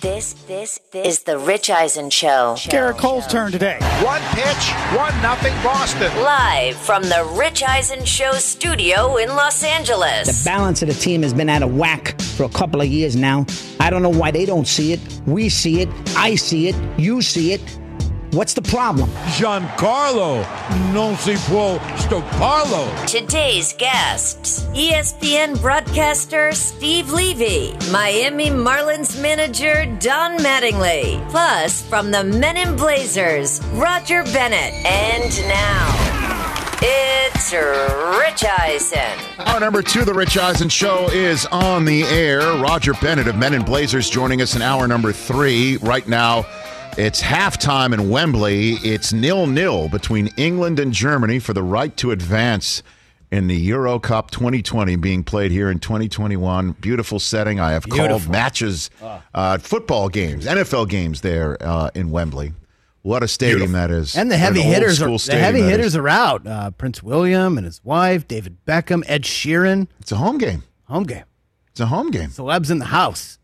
This, this, this is the Rich Eisen Show. Gerrit Cole's turn today. One pitch, one nothing Boston. Live from the Rich Eisen Show studio in Los Angeles. The balance of the team has been out of whack for a couple of years now. I don't know why they don't see it. We see it. I see it. You see it. What's the problem? Giancarlo non si può stopparlo. Today's guests ESPN broadcaster Steve Levy, Miami Marlins manager Don Mattingly, plus from the Men in Blazers, Roger Bennett. And now, it's Rich Eisen. Hour number two the Rich Eisen Show is on the air. Roger Bennett of Men in Blazers joining us in hour number three. Right now, it's halftime in Wembley. It's nil-nil between England and Germany for the right to advance in the Euro Cup 2020 being played here in 2021. Beautiful setting. I have called matches, uh, football games, NFL games there uh, in Wembley. What a stadium that is. And the heavy hitters are the heavy that is. hitters are out. Uh, Prince William and his wife, David Beckham, Ed Sheeran. It's a home game. Home game. It's a home game. Celebs in the house.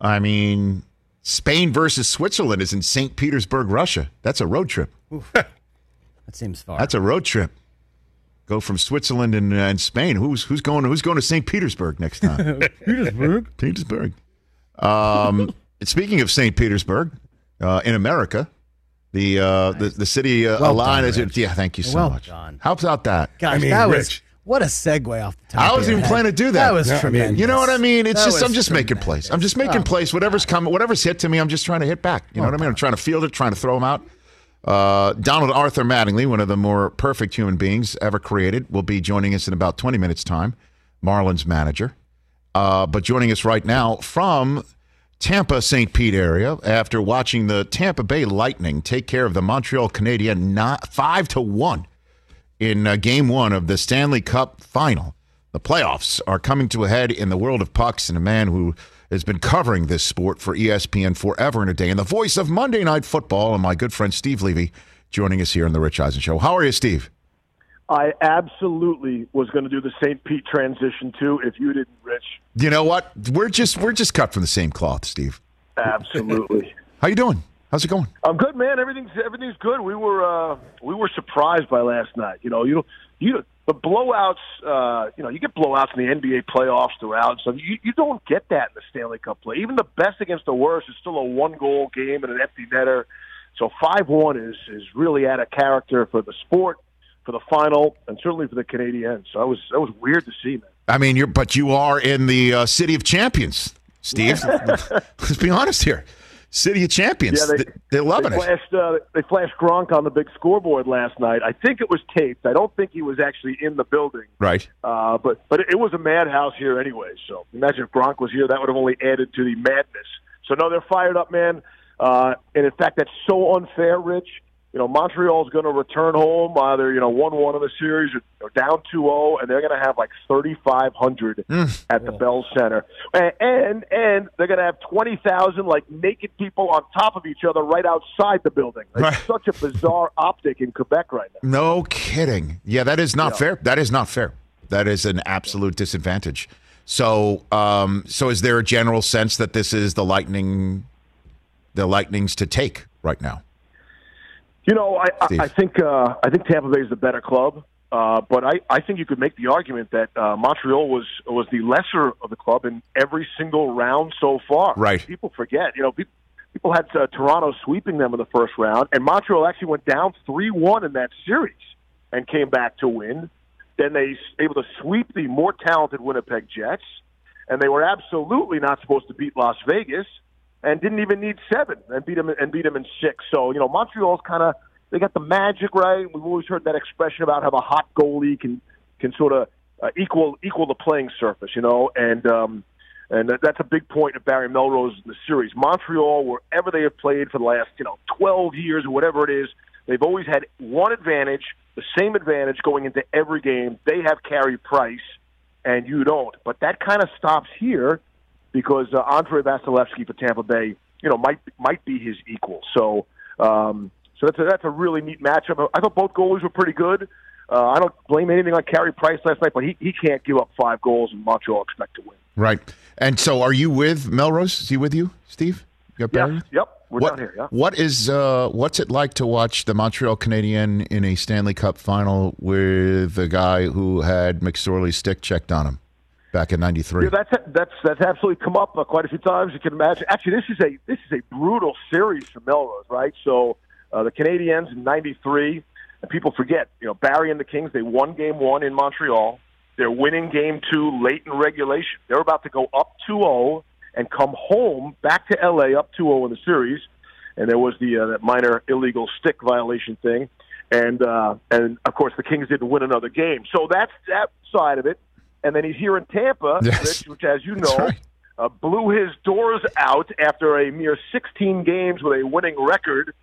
I mean, Spain versus Switzerland is in St. Petersburg, Russia. That's a road trip. That seems far. That's a road trip. Go from Switzerland and, uh, and Spain. Who's who's going? Who's going to St. Petersburg next time? Petersburg. Petersburg. Um, speaking of St. Petersburg, uh, in America, the uh, the the city uh, Well aligned done, as it. Yeah, thank you so Well much. done. How about that? Gosh, I mean, that was Rich. What a segue off the top. I wasn't even head. planning to do that. That was No, I mean, tremendous. You know what I mean? It's That just I'm was just making plays. I'm just making Oh. plays. Whatever's coming, whatever's hit to me, I'm just trying to hit back. You know what I mean? I'm trying to field it, trying to throw them out. Uh, Donald Arthur Mattingly, one of the more perfect human beings ever created, will be joining us in about 20 minutes' time. Marlins manager, uh, but joining us right now from Tampa, St. Pete area after watching the Tampa Bay Lightning take care of the Montreal Canadiens not five to one in uh, game one of the Stanley Cup final. The playoffs are coming to a head in the world of pucks, and a man who has been covering this sport for ESPN forever and a day, and the voice of Monday Night Football, and my good friend Steve Levy joining us here on the Rich Eisen Show. How are you, Steve? I absolutely was going to do the St. Pete transition too if you didn't, Rich. You know what? We're just we're just cut from the same cloth, Steve. Absolutely. How you doing? How's it going? I'm good, man. Everything's everything's good. We were uh, we were surprised by last night. You know, you you the blowouts. Uh, you know, you get blowouts in the NBA playoffs throughout. So you you don't get that in the Stanley Cup play. Even the best against the worst is still a one goal game and an empty netter. So five one is is really out of character for the sport, for the final, and certainly for the Canadiens. So that was that was weird to see, man. I mean, you're but you are in the uh, city of champions, Steve. Let's be honest here. City of champions. Yeah, they- they're loving they it. flashed, uh, they flashed Gronk on the big scoreboard last night. I think it was taped. I don't think he was actually in the building. Right. Uh, but but it was a madhouse here anyway. So imagine if Gronk was here, that would have only added to the madness. So no, they're fired up, man. Uh, and in fact, that's so unfair, Rich. You know, Montreal's going to return home either you know one one in the series or, or down 2-0, and they're going to have like thirty five hundred at the Bell Center, and and, and they're going to have twenty thousand like naked people on top of each other right outside the building. It's Right. such a bizarre optic in Quebec right now. No kidding. Yeah, that is not fair. That is not fair. That is an absolute disadvantage. So, um, so is there a general sense that this is the lightning, the lightnings to take right now? You know, I, Steve. I, I think uh, I think Tampa Bay is the better club, uh, but I, I think you could make the argument that uh, Montreal was was the lesser of the club in every single round so far. Right. People forget. You know, people, people had uh, Toronto sweeping them in the first round, and Montreal actually went down three one in that series and came back to win. Then they s- able to sweep the more talented Winnipeg Jets, and they were absolutely not supposed to beat Las Vegas and didn't even need seven and beat them and beat them in six. So you know Montreal's kind of they got the magic right. We've always heard that expression about how a hot goalie can can sort of uh, equal equal the playing surface, you know, and um, and that's a big point of Barry Melrose in the series. Montreal, wherever they have played for the last you know twelve years or whatever it is, they've always had one advantage, the same advantage going into every game. They have Carey Price, and you don't. But that kind of stops here because uh, Andrei Vasilevskiy for Tampa Bay, you know, might might be his equal. So, um, so that's a, that's a really neat matchup. I thought both goalies were pretty good. Uh, I don't blame anything on Carey Price last night, but he, he can't give up five goals and Montreal expect to win. Right. And so, are you with Melrose? Is he with you, Steve? You got Barry? yep, we're what, down here. Yeah. What is uh, what's it like to watch the Montreal Canadiens in a Stanley Cup final with the guy who had McSorley's stick checked on him back in '93? Yeah, that's that's that's absolutely come up uh, quite a few times. You can imagine. Actually, this is a this is a brutal series for Melrose, right? So uh, the Canadiens in '93, and people forget, you know, Barry and the Kings they won Game One in Montreal. They're winning Game Two late in regulation. They're about to go up 2-0 and come home back to LA up 2-0 in the series. And there was the uh, that minor illegal stick violation thing, and uh, and of course the Kings didn't win another game. So that's that side of it. And then he's here in Tampa, Yes. Rich, which, as you know, right. uh, blew his doors out after a mere 16 games with a winning record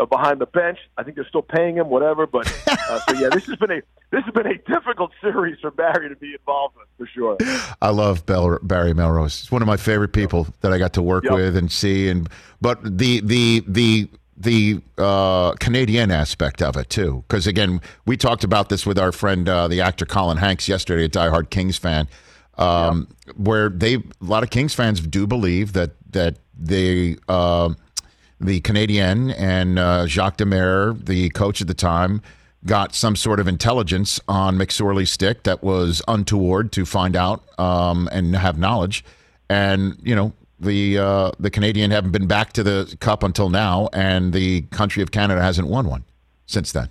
uh, behind the bench. I think they're still paying him, whatever. But uh, so yeah, this has been a this has been a difficult series for Barry to be involved in for sure. I love Bell, Barry Melrose. He's one of my favorite people that I got to work Yep. with and see. And but the the the the uh, Canadian aspect of it too, because again, we talked about this with our friend, uh, the actor Colin Hanks, yesterday, a diehard Kings fan, um, where they a lot of Kings fans do believe that that they. Uh, the Canadian and uh, Jacques Demers, the coach at the time, got some sort of intelligence on McSorley's stick that was untoward to find out um, and have knowledge. And you know the uh, the Canadian haven't been back to the cup until now, and the country of Canada hasn't won one since then.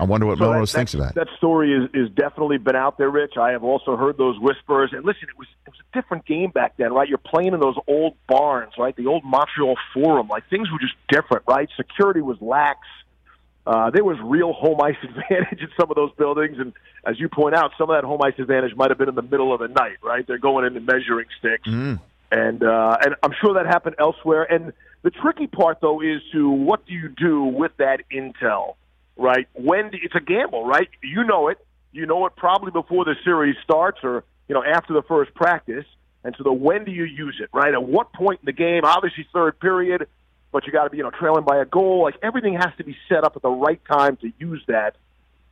I wonder what So that- Melrose thinks of that. That story is, is definitely been out there, Rich. I have also heard those whispers. And listen, it was it was a different game back then, right? You're playing in those old barns, right? The old Montreal Forum. Like things were just different, right? Security was lax. Uh, there was real home ice advantage in some of those buildings, and as you point out, some of that home ice advantage might have been in the middle of the night, right? They're going in and measuring sticks, and uh, and I'm sure that happened elsewhere. And the tricky part, though, is to what do you do with that intel, right? When do, it's a gamble, right? You know it, you know it probably before the series starts, or you know after the first practice. And so, the when do you use it, right? At what point in the game? Obviously, third period but you got to be you know trailing by a goal. Like everything has to be set up at the right time to use that,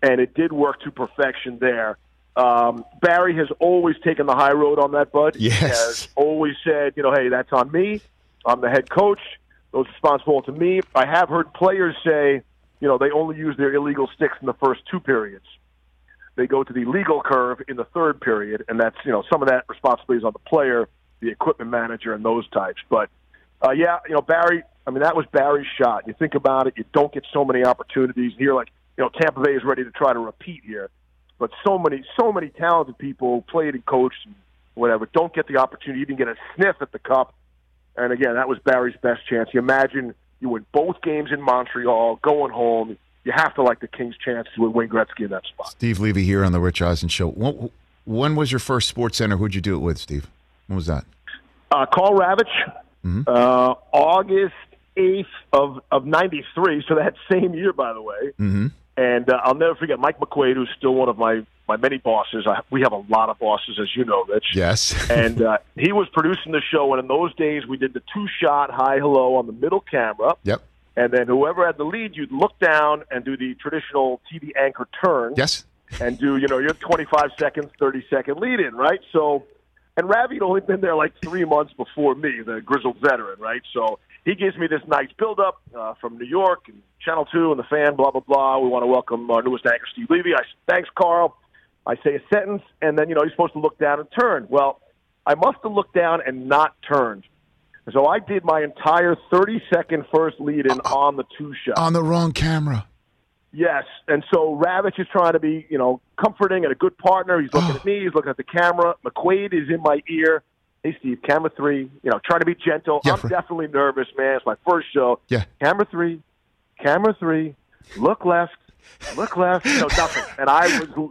and it did work to perfection there. Um, Barry has always taken the high road on that, bud. He Yes. has always said, you know, hey, that's on me. I'm the head coach. Those responsible to me. I have heard players say, you know, they only use their illegal sticks in the first two periods. They go to the legal curve in the third period, and that's you know some of that responsibility is on the player, the equipment manager, and those types. But uh, yeah, you know Barry. I mean, that was Barry's shot. You think about it, you don't get so many opportunities here. Like you know, Tampa Bay is ready to try to repeat here, but so many, so many talented people played and coached and whatever don't get the opportunity, even get a sniff at the cup. And again, that was Barry's best chance. You imagine you win both games in Montreal, going home. You have to like the Kings' chances with Wayne Gretzky in that spot. Steve Levy here on the Rich Eisen Show. When, when was your first Sports Center? Who'd you do it with, Steve? When was that? Uh, Karl Ravech, uh, August 8th of, of 93, so that same year, by the way. Mm-hmm. And uh, I'll never forget Mike McQuaid, who's still one of my, my many bosses. I, we have a lot of bosses, as you know, Rich. Yes. and uh, he was producing the show, and in those days, we did the two shot hi hello on the middle camera. yep. And then whoever had the lead, you'd look down and do the traditional TV anchor turn Yes. and do you know your 25 seconds, 30 second lead in, right? So, and Ravi had only been there like three months before me, the grizzled veteran, right? So he gives me this nice build up uh, from New York and Channel Two and the fan, blah blah blah. We want to welcome our newest anchor, Steve Levy. I thanks, Karl. I say a sentence, and then you know you're supposed to look down and turn. Well, I must have looked down and not turned. So I did my entire 30 second first lead in on the two shot. On the wrong camera. Yes, and so Ravech is trying to be, you know, comforting and a good partner. He's looking at me. He's looking at the camera. McQuade is in my ear. Hey, Steve, camera three. You know, trying to be gentle. Yeah, I'm for- definitely nervous, man. It's my first show. Yeah. Camera three, camera three. Look left, look left. You know, nothing. And I was,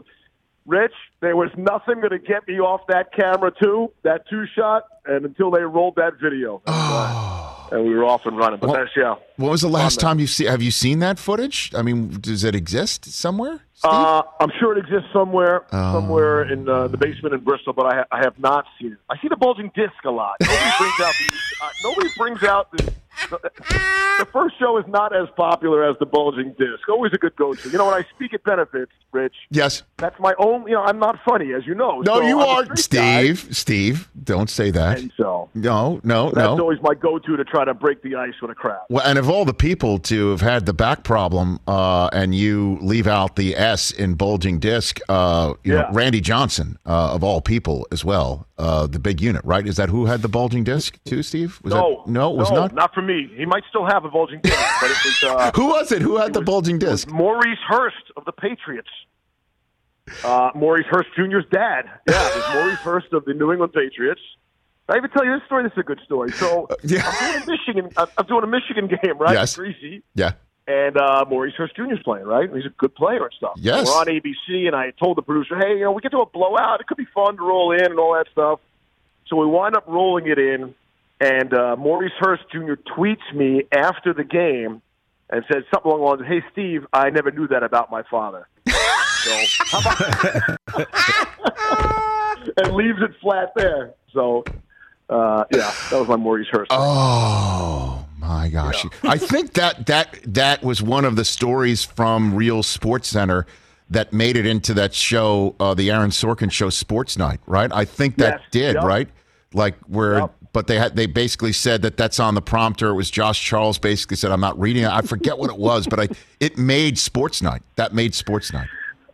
Rich. There was nothing going to get me off that camera two, that two shot, and until they rolled that video. Oh. And we were off and running. But Well- that's yeah. When was the last time you see? Have you seen that footage? I mean, does it exist somewhere? Uh, I'm sure it exists somewhere, Oh. somewhere in uh, the basement in Bristol, but I, ha- I have not seen it. I see the bulging disc a lot. Nobody brings out the uh, nobody brings out the the first show is not as popular as the bulging disc. Always a good go-to. You know, when I speak at benefits, Rich, Yes. that's my own. You know, I'm not funny, as you know. No, so you I'm are, straight guy, Steve. Steve, don't say that. and so No, no, that's no. always my go-to to try to break the ice with a crowd. Well, and of all the people to have had the back problem, uh, and you leave out the S in bulging disc, uh, you know, Randy Johnson, uh, of all people as well, uh, the big unit, right? Is that who had the bulging disc too, Steve? Was no, that, no, it was not. not for me. He might still have a bulging disc, but it was. Uh, Who was it? Who had the bulging it was disc? Maurice Hurst of the Patriots. Uh, Maurice Hurst Jr.'s dad. Yeah, it was Maurice Hurst of the New England Patriots. I even tell you this story. This is a good story. So yeah. I'm doing a Michigan. I'm doing a Michigan game, right? Yes. Greasy. Yeah. And uh, Maurice Hurst Jr.'s playing, right? He's a good player and stuff. Yes. We're on ABC, and I told the producer, hey, you know, we get to a blowout. It could be fun to roll in and all that stuff. So we wind up rolling it in, and uh, Maurice Hurst Jr. tweets me after the game and says something along the lines of, hey, Steve, I never knew that about my father. so, how about- and leaves it flat there. So, uh, yeah, that was my Maurice Hurst. Oh my gosh! I think that that that was one of the stories from Real Sports Center that made it into that show, uh, the Aaron Sorkin show, Sports Night. Right? I think that Yes. did Yep. right. Like where, Yep. but they had they basically said that that's on the prompter. It was Josh Charles basically said, "I'm not reading it." I forget what it was, but I it made Sports Night. That made Sports Night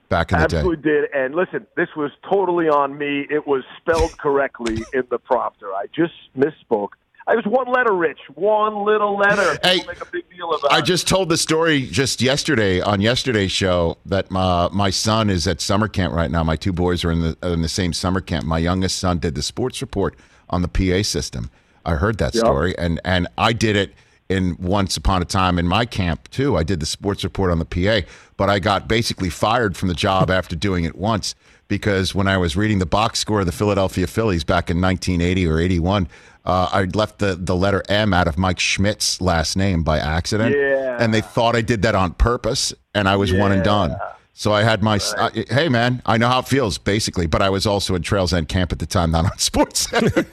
back in the day. Absolutely did. And listen, this was totally on me. It was spelled correctly in the prompter. I just misspoke. I was one letter, Rich. One little letter. Hey, make a big deal about I just told the story just yesterday on yesterday's show that my my son is at summer camp right now. My two boys are in the in the same summer camp. My youngest son did the sports report on the PA system. I heard that Yep. story, and and I did it in once upon a time in my camp too. I did the sports report on the PA, but I got basically fired from the job after doing it once because when I was reading the box score of the Philadelphia Phillies back in 1980 or 81. Uh, I left the, the letter M out of Mike Schmidt's last name by accident Yeah. and they thought I did that on purpose, and I was one and done. So I had my uh, hey man, I know how it feels basically, but I was also in Trails End Camp at the time, not on Sports Center.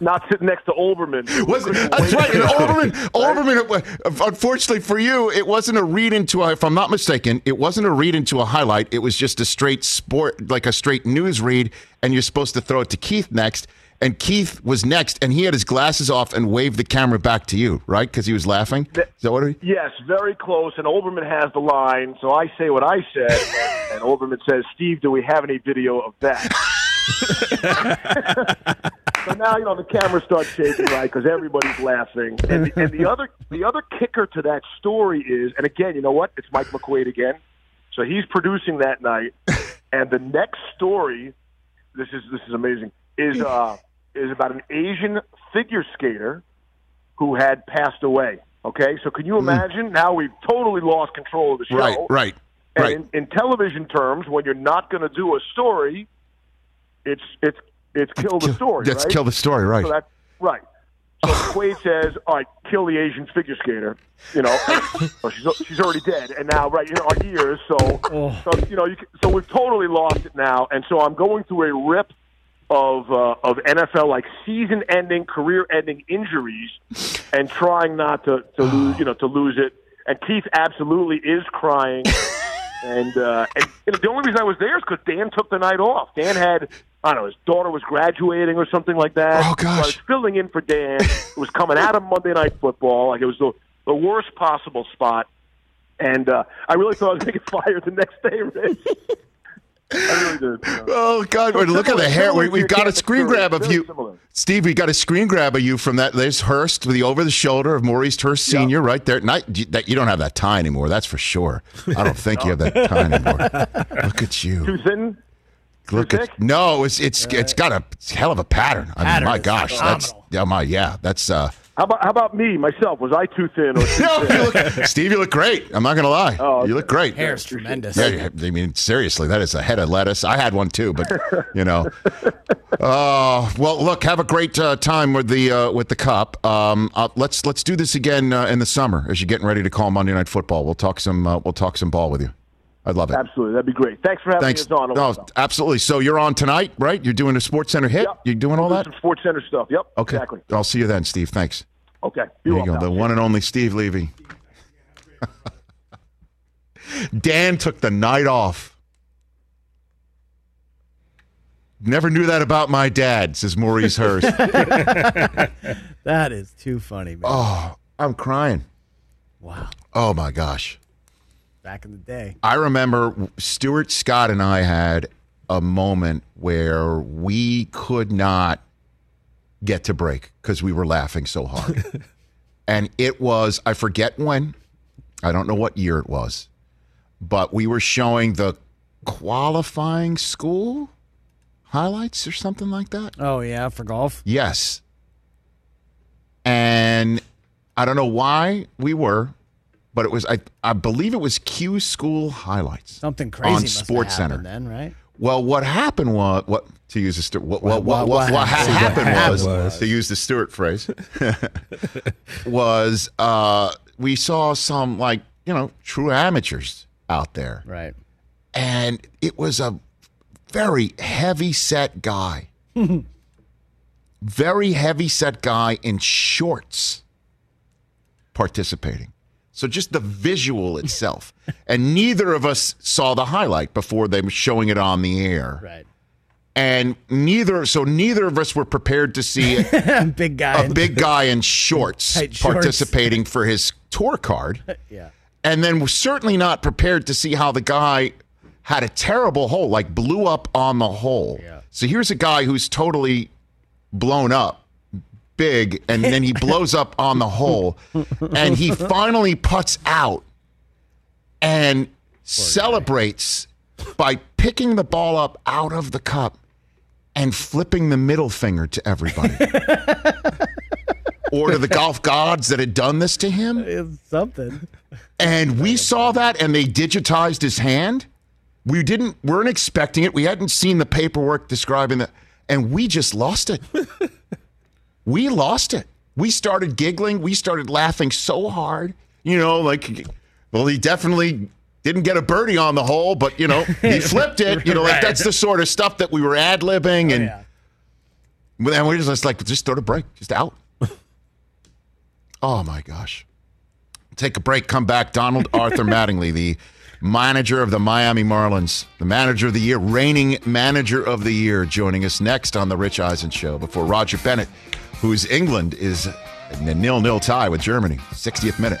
Not sitting next to Olbermann. was that's right? And Olbermann, Olbermann. Unfortunately for you, it wasn't a read into. A, if I'm not mistaken, it wasn't a read into a highlight. It was just a straight sport, like a straight news read, and you're supposed to throw it to Keith next. And Keith was next, and he had his glasses off and waved the camera back to you, right? Because he was laughing. Is that what? He, Yes, very close. And Olbermann has the line, so I say what I said, and Olbermann says, "Steve, do we have any video of that?" so now you know the camera starts shaking, right? Because everybody's laughing. And the, and the other the other kicker to that story is, and again, you know what? It's Mike McQuade again. So he's producing that night, and the next story, this is this is amazing, is uh, is about an Asian figure skater who had passed away. Okay, so can you hmm. imagine? Now we've totally lost control of the show. right, right, And right. in, in television terms, when you're not going to do a story, it's it's it's kill the story. Let's right? kill the story, right? So right. So Quaid says, "All right, kill the Asian figure skater." You know, and- well, she's she's already dead, and now right, know, our ears. So, oh. so you know, you can, so we've totally lost it now, and so I'm going through a rip of uh, of NFL like season-ending, career-ending injuries, and trying not to to lose, you know, to lose it. And Keith absolutely is crying. And, uh, and you know, the only reason I was there is because Dan took the night off. Dan had, I don't know, his daughter was graduating or something like that. Oh, gosh. So I was filling in for Dan. It was coming out of Monday Night Football. Like it was the, the worst possible spot. And uh, I really thought I was going to get fired the next day, Rich. I really did. you know. Oh God! So look at the hair. We, we've got a screen grab of Very you, similar. Steve. We got a screen grab of you from that. There's Hurst the over the shoulder of Maurice Hurst Senior right there. Not that you don't have that tie anymore. That's for sure. I don't think you have that tie anymore. Look at you. Too thin? Look at no. It's it's it's got a hell of a pattern. I mean, Pattern my is gosh, that's phenomenal. yeah, my yeah. That's uh. How about how about me myself? Was I too thin or too No, thin? you look, Steve, you look great. I'm not gonna lie. Oh, You look great. Hair's tremendous. Yeah, you- I mean, seriously, that is a head of lettuce. I had one too, but you know. Uh, well, look, have a great uh, time with the uh, with the cup. Um, uh, let's let's do this again uh, in the summer as you're getting ready to call Monday Night Football. We'll talk some uh, we'll talk some ball with you. I'd love it. Absolutely, that'd be great. Thanks for having Thanks. me on. No, absolutely. So you're on tonight, right? You're doing a Sports Center hit. Yep. You're doing all We'll that. Some Sports Center stuff. Yep. Okay. Exactly. I'll see you then, Steve. Thanks. Okay. Be There well, you go. pal. The one and only Steve Levy. Dan took the night off. Never knew that about my dad, says Maurice Hurst. That is too funny, man. oh, I'm crying. Wow. Oh my gosh. Back in the day. I remember Stuart Scott and I had a moment where we could not get to break because we were laughing so hard. and it was, I forget when, I don't know what year it was, but we were showing the qualifying school highlights or something like that. Oh yeah, for golf. Yes. And I don't know why we were, but it was I I believe it was Q School highlights. Something crazy on must have Sports Center. then, right? Well, what happened was what to use the Stu- what what what, What- what, happened? happened What was, to use the Stuart phrase was uh, we saw some like you know true amateurs out there, Right. and it was a very heavy set guy. very heavy set guy in shorts participating. So just the visual itself. and neither of us saw the highlight before they were showing it on the air. Right. And neither so neither of us were prepared to see a, Big guy. a big guy in shorts shorts. participating for his tour card yeah. and then we're certainly not prepared to see how the guy had a terrible hole, like blew up on the hole. Yeah. So here's a guy who's totally blown up, big, and then he blows up on the hole, and he finally puts out and celebrates by picking the ball up out of the cup and flipping the middle finger to everybody. or to the golf gods that had done this to him. It's something. And we saw that and they digitized his hand. We didn't weren't expecting it. We hadn't seen the paperwork describing that and we just lost it. we lost it. We started giggling, we started laughing so hard. You know, like well he definitely didn't get a birdie on the hole, but you know, he flipped it. You know, like that's the sort of stuff that we were ad-libbing oh, and yeah. and we're just like just throw a break, just out. oh my gosh. Take a break, come back. Donald Arthur Mattingly, the manager of the Miami Marlins, the manager of the year, reigning manager of the year, joining us next on the Rich Eisen Show before Roger Bennett, whose England is in a nil-nil tie with Germany. 60th minute.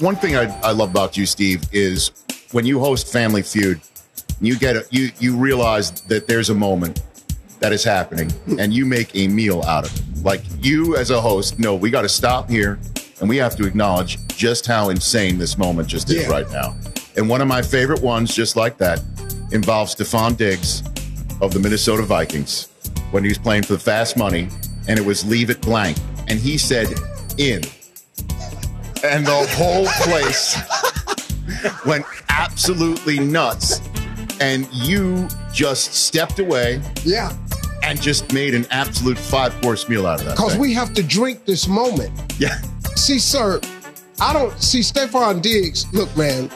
One thing I, I love about you, Steve, is when you host Family Feud, you get a, you you realize that there's a moment that is happening, hmm. and you make a meal out of it. Like you, as a host, know we got to stop here, and we have to acknowledge just how insane this moment just is Yeah. right now. And one of my favorite ones, just like that, involves Stefon Diggs of the Minnesota Vikings when he was playing for the fast money, and it was leave it blank, and he said in and the whole place went absolutely nuts. And you just stepped away Yeah, and just made an absolute five course meal out of that. because we have to drink this moment. yeah, See, sir, I don't see Stefon Diggs. Look, man,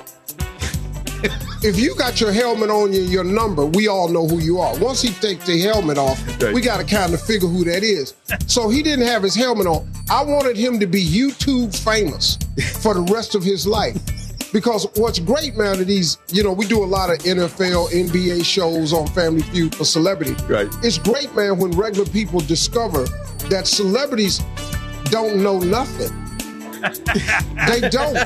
if you got your helmet on you, your number, we all know who you are. Once he takes the helmet off, we got to kind of figure who that is. So he didn't have his helmet on. I wanted him to be YouTube famous for the rest of his life. Because what's great, man, are these, you know, we do a lot of NFL, NBA shows on Family Feud for celebrity. Right. It's great, man, when regular people discover that celebrities don't know nothing. they don't.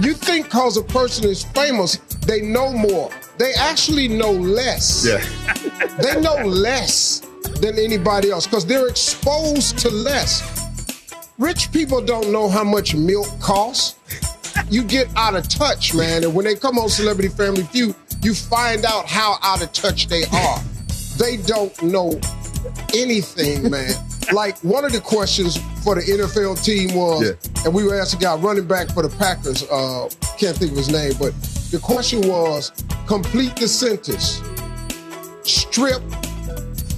You think because a person is famous, they know more. They actually know less. yeah, They know less than anybody else because they're exposed to less. Rich people don't know how much milk costs. You get out of touch, man. And when they come on Celebrity Family Feud, you find out how out of touch they are. They don't know anything, man. like one of the questions for the NFL team was, Yeah. and we were asking a guy running back for the Packers, uh, can't think of his name, but the question was complete the sentence. Strip,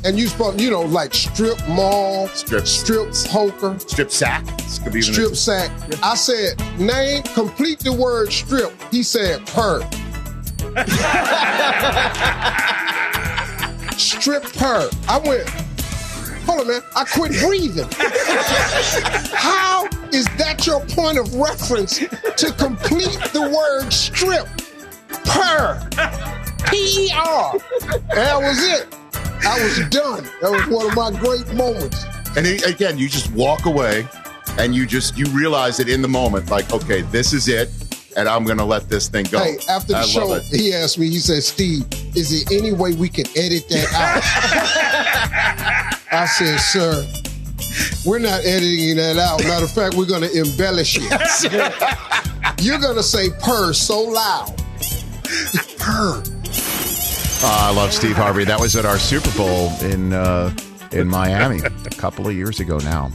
and you supposed, you know, like strip mall, Strip. strip poker, strip sack. Could be even strip sack. I said, name, complete the word strip. He said, per. strip her. I went, hold on, man. I quit breathing. How is that your point of reference to complete the word strip? Per. P E R. That was it. I was done. That was one of my great moments. And again, you just walk away, and you just you realize it in the moment, like, okay, this is it, and I'm gonna let this thing go. Hey, after the I show, he asked me, he said, Steve, is there any way we can edit that out? I said, sir, we're not editing that out. Matter of fact, we're going to embellish it. You're going to say purr so loud. Purr. Uh, I love Steve Harvey. That was at our Super Bowl in uh, in Miami a couple of years ago now.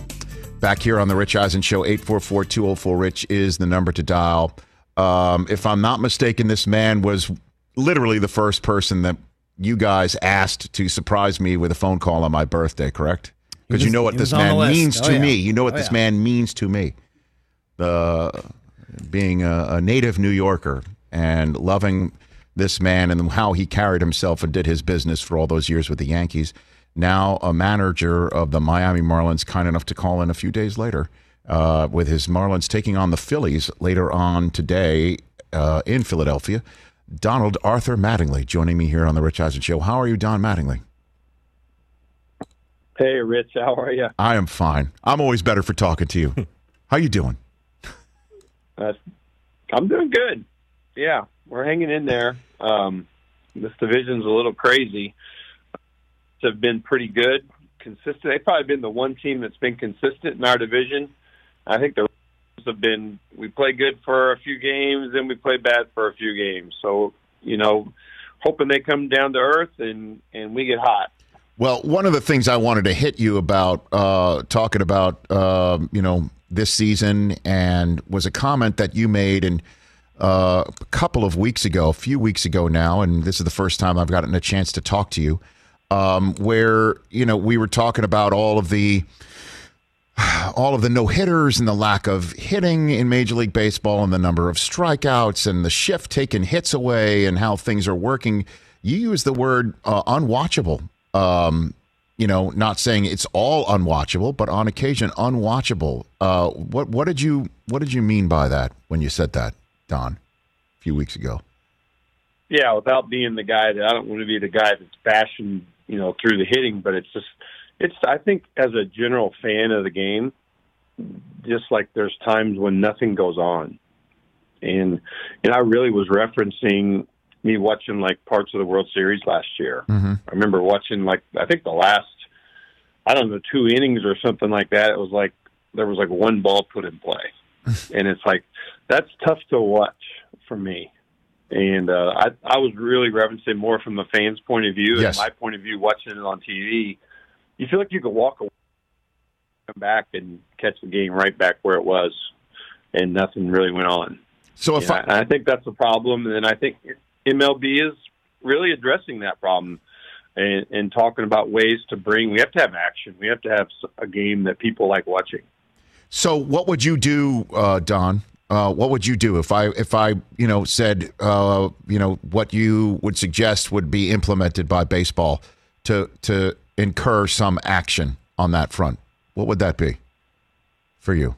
Back here on the Rich Eisen Show, 844-204-RICH is the number to dial. Um, if I'm not mistaken, this man was literally the first person that you guys asked to surprise me with a phone call on my birthday, correct? Because you know what this was on the man means Oh, to yeah. me. You know what Oh, this yeah. man means to me. The being a, a native New Yorker and loving this man and how he carried himself and did his business for all those years with the Yankees. Now a manager of the Miami Marlins, kind enough to call in a few days later uh, with his Marlins taking on the Phillies later on today uh, in Philadelphia. Donald Arthur Mattingly joining me here on the Rich Eisen Show. How are you, Don Mattingly? Hey, Rich, how are you? I am fine. I'm always better for talking to you. How you doing? Uh, I'm doing good. Yeah, we're hanging in there. Um, this division's a little crazy. Have been pretty good, consistent. They've probably been the one team that's been consistent in our division. I think the Rams have been. We play good for a few games, then we play bad for a few games. So you know, hoping they come down to earth and and we get hot. Well, one of the things I wanted to hit you about, uh, talking about, uh, you know, this season, and was a comment that you made in uh, a couple of weeks ago, a few weeks ago now, and this is the first time I've gotten a chance to talk to you, um, where you know we were talking about all of the all of the no hitters and the lack of hitting in Major League Baseball and the number of strikeouts and the shift taking hits away and how things are working. You use the word uh, unwatchable. Um, you know, not saying it's all unwatchable, but on occasion unwatchable. Uh, what what did you what did you mean by that when you said that, Don, a few weeks ago? Yeah, without being the guy that I don't want to be the guy that's bashing, you know, through the hitting, but it's just, it's. I think as a general fan of the game, just like there's times when nothing goes on, and and I really was referencing me watching like parts of the World Series last year. Mm-hmm. I remember watching like I think the last, I don't know, two innings or something like that. It was like there was like one ball put in play, and it's like that's tough to watch for me. And uh, I I was really referencing more from a fans' point of view Yes. and my point of view watching it on TV. You feel like you could walk away, come back, and catch the game right back where it was, and nothing really went on. So if Yeah, I, I think that's a problem, and I think MLB is really addressing that problem and, and talking about ways to bring. We have to have action. We have to have a game that people like watching. So, what would you do, uh, Don? Uh, what would you do if I if I you know said uh, you know what you would suggest would be implemented by baseball to to incur some action on that front? What would that be for you?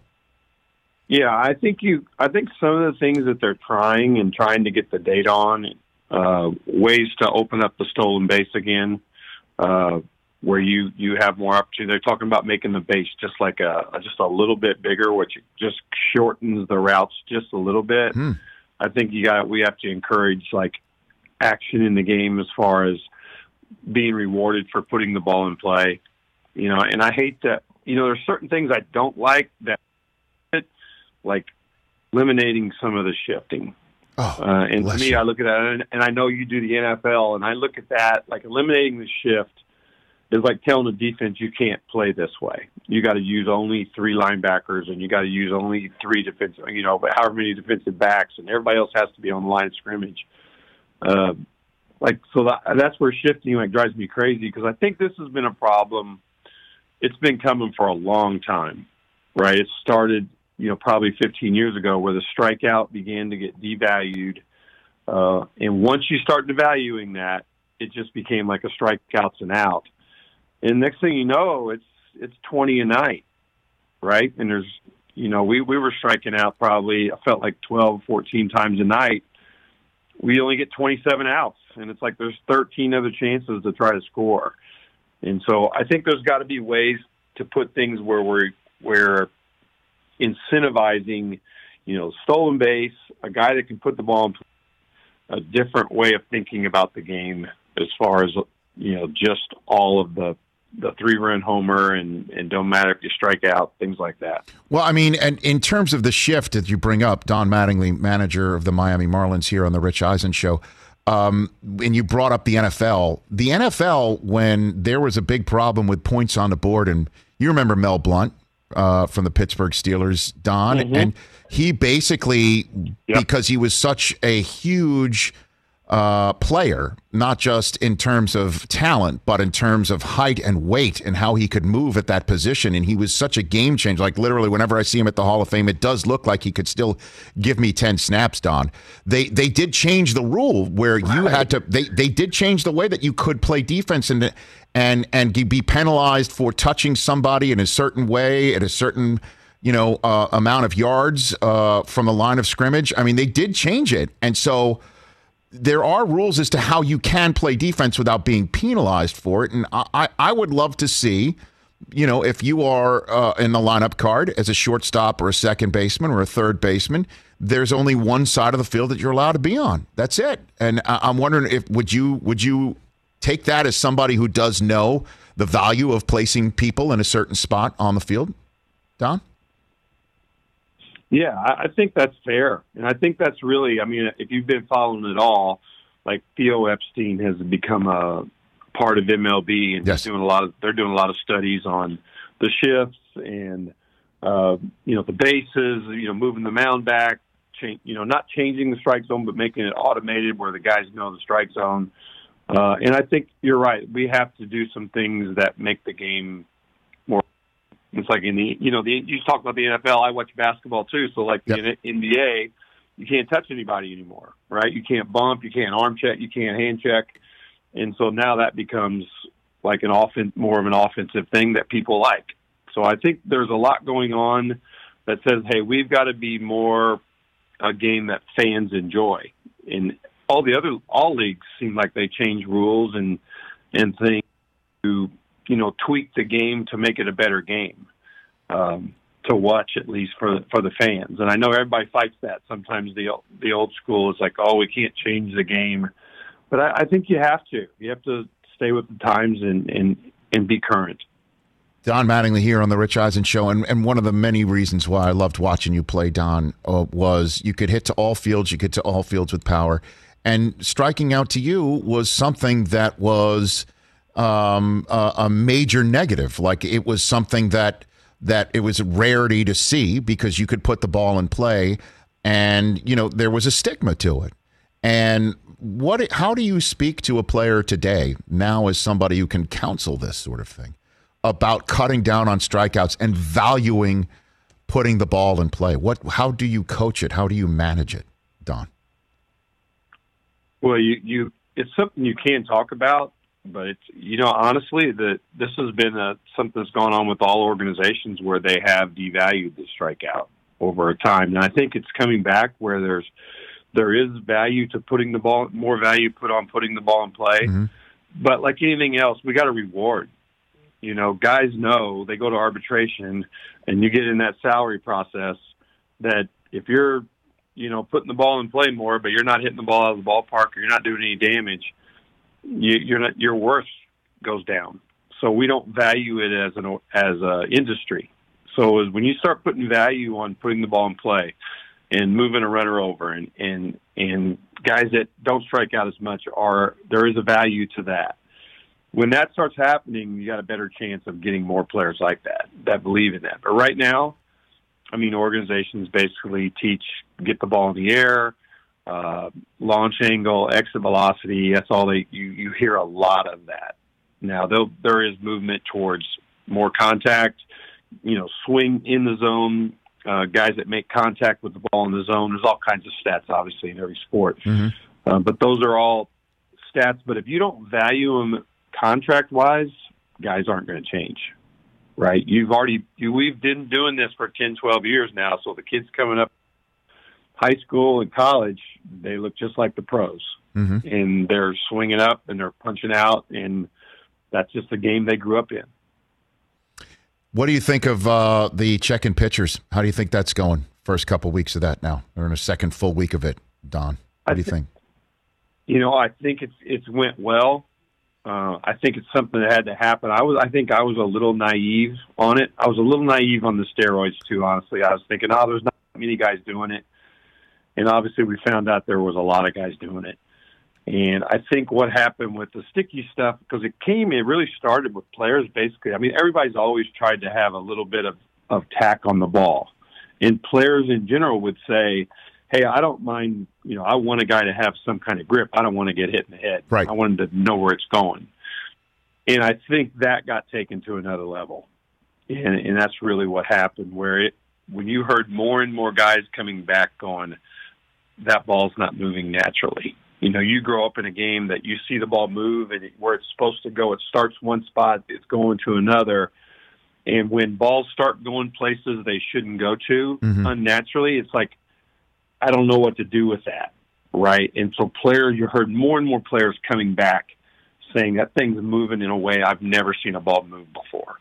Yeah, I think you. I think some of the things that they're trying and trying to get the data on, uh, ways to open up the stolen base again, uh, where you you have more opportunity. They're talking about making the base just like a just a little bit bigger, which just shortens the routes just a little bit. Hmm. I think you got we have to encourage like action in the game as far as being rewarded for putting the ball in play. You know, and I hate that. You know, there's certain things I don't like that like eliminating some of the shifting. Oh, Uh, and to me, you. I look at that, and, and I know you do the NFL, and I look at that like eliminating the shift is like telling the defense you can't play this way. You got to use only three linebackers, and you got to use only three defensive, you know, however many defensive backs, and everybody else has to be on the line of scrimmage. Uh, like so, that, that's where shifting like drives me crazy because I think this has been a problem. It's been coming for a long time, right? It started you know, probably 15 years ago where the strikeout began to get devalued. Uh, and once you start devaluing that, it just became like a strikeouts and out. And next thing you know, it's, it's 20 a night, right? And there's, you know, we, we were striking out probably, I felt like 12, 14 times a night. We only get 27 outs and it's like there's 13 other chances to try to score. And so I think there's got to be ways to put things where we're, where incentivizing, you know, stolen base, a guy that can put the ball in a different way of thinking about the game as far as you know, just all of the the three run homer and and don't matter if you strike out, things like that. Well, I mean, and in terms of the shift that you bring up, Don Mattingly, manager of the Miami Marlins here on the Rich Eisen show, um, and you brought up the NFL. The NFL, when there was a big problem with points on the board, and you remember Mel Blount uh, from the Pittsburgh Steelers, Don, and he basically, because he was such a huge uh, player, not just in terms of talent, but in terms of height and weight and how he could move at that position. And he was such a game changer. Like literally, whenever I see him at the Hall of Fame, it does look like he could still give me ten snaps. Don, they they did change the rule where you had to. They they did change the way that you could play defense and and and be penalized for touching somebody in a certain way at a certain you know uh, amount of yards uh, from the line of scrimmage. I mean, they did change it, and so there are rules as to how you can play defense without being penalized for it. And I, I- would love to see, you know, if you are uh, in the lineup card as a shortstop or a second baseman or a third baseman, there's only one side of the field that you're allowed to be on. That's it. And I, I'm wondering if would you would you take that as somebody who does know the value of placing people in a certain spot on the field, Don? Yeah, I, think that's fair, and I think that's really. I mean, if you've been following it all, like Theo Epstein has become a part of MLB, and Yes. doing a lot of. They're doing a lot of studies on the shifts and uh, you know the bases, you know, moving the mound back, change, you know, not changing the strike zone, but making it automated where the guys know the strike zone. Uh, and I think you're right. We have to do some things that make the game. It's like in the you know the you talk about the NFL. I watch basketball too. So like the NBA, you can't touch anybody anymore, right? You can't bump, you can't arm check, you can't hand check, and so now that becomes like an offense, more of an offensive thing that people like. So I think there's a lot going on that says, hey, we've got to be more a game that fans enjoy. And all the other all leagues seem like they change rules and and things to you know tweak the game to make it a better game um, to watch at least for for the fans. And I know everybody fights that. Sometimes the the old school is like, oh, we can't change the game, but I, I think you have to. You have to stay with the times and and and be current. Don Mattingly here on the Rich Eisen Show, and, and one of the many reasons why I loved watching you play, Don, uh, was you could hit to all fields, you could to all fields with power, and striking out to you was something that was um, a, a major negative. Like it was something that that it was a rarity to see because you could put the ball in play, and you know there was a stigma to it. And what? How do you speak to a player today now as somebody who can counsel this sort of thing? about cutting down on strikeouts and valuing putting the ball in play? What? How do you coach it? How do you manage it, Don? Well, you you it's something you can talk about, but it's you know honestly that this has been a, something that's gone on with all organizations where they have devalued the strikeout over a time, and I think it's coming back where there's there is value to putting the ball more value put on putting the ball in play. Mm-hmm. But like anything else, we got to reward you know, guys know they go to arbitration and you get in that salary process that if you're, you know, putting the ball in play more, but you're not hitting the ball out of the ballpark or you're not doing any damage, you, you're not, your worth goes down. So we don't value it as an as a industry. So when you start putting value on putting the ball in play and moving a runner over and and and guys that don't strike out as much are there is a value to that when that starts happening, you got a better chance of getting more players like that that believe in that. But right now, I mean, organizations basically teach get the ball in the air, uh, launch angle, exit velocity. That's all they you you hear a lot of that. Now there is movement towards more contact, you know, swing in the zone, uh, guys that make contact with the ball in the zone. There's all kinds of stats, obviously, in every sport, mm-hmm. uh, but those are all stats. But if you don't value them contract wise, guys aren't going to change, right? You've already you, we've been doing this for 10, 12 years now. So the kids coming up high school and college, they look just like the pros, mm-hmm. and they're swinging up and they're punching out, and that's just the game they grew up in. What do you think of uh, the check-in pitchers? How do you think that's going? First couple weeks of that now, or in a second full week of it, Don. What do you think? You know, I think it's it's went well. Uh, I think it's something that had to happen. I was, I think, I was a little naive on it. I was a little naive on the steroids too. Honestly, I was thinking, oh, there's not many guys doing it, and obviously, we found out there was a lot of guys doing it. And I think what happened with the sticky stuff, because it came, it really started with players. Basically, I mean, everybody's always tried to have a little bit of of tack on the ball, and players in general would say, hey, I don't mind, you know, I want a guy to have some kind of grip. I don't want to get hit in the head. Right. I want him to know where it's going. And I think that got taken to another level. And, and that's really what happened where it, when you heard more and more guys coming back going, that ball's not moving naturally. You know, you grow up in a game that you see the ball move and where it's supposed to go, it starts one spot, it's going to another. And when balls start going places they shouldn't go to mm-hmm. unnaturally, it's like I don't know what to do with that, right? And so players, you heard more and more players coming back saying that thing's moving in a way I've never seen a ball move before,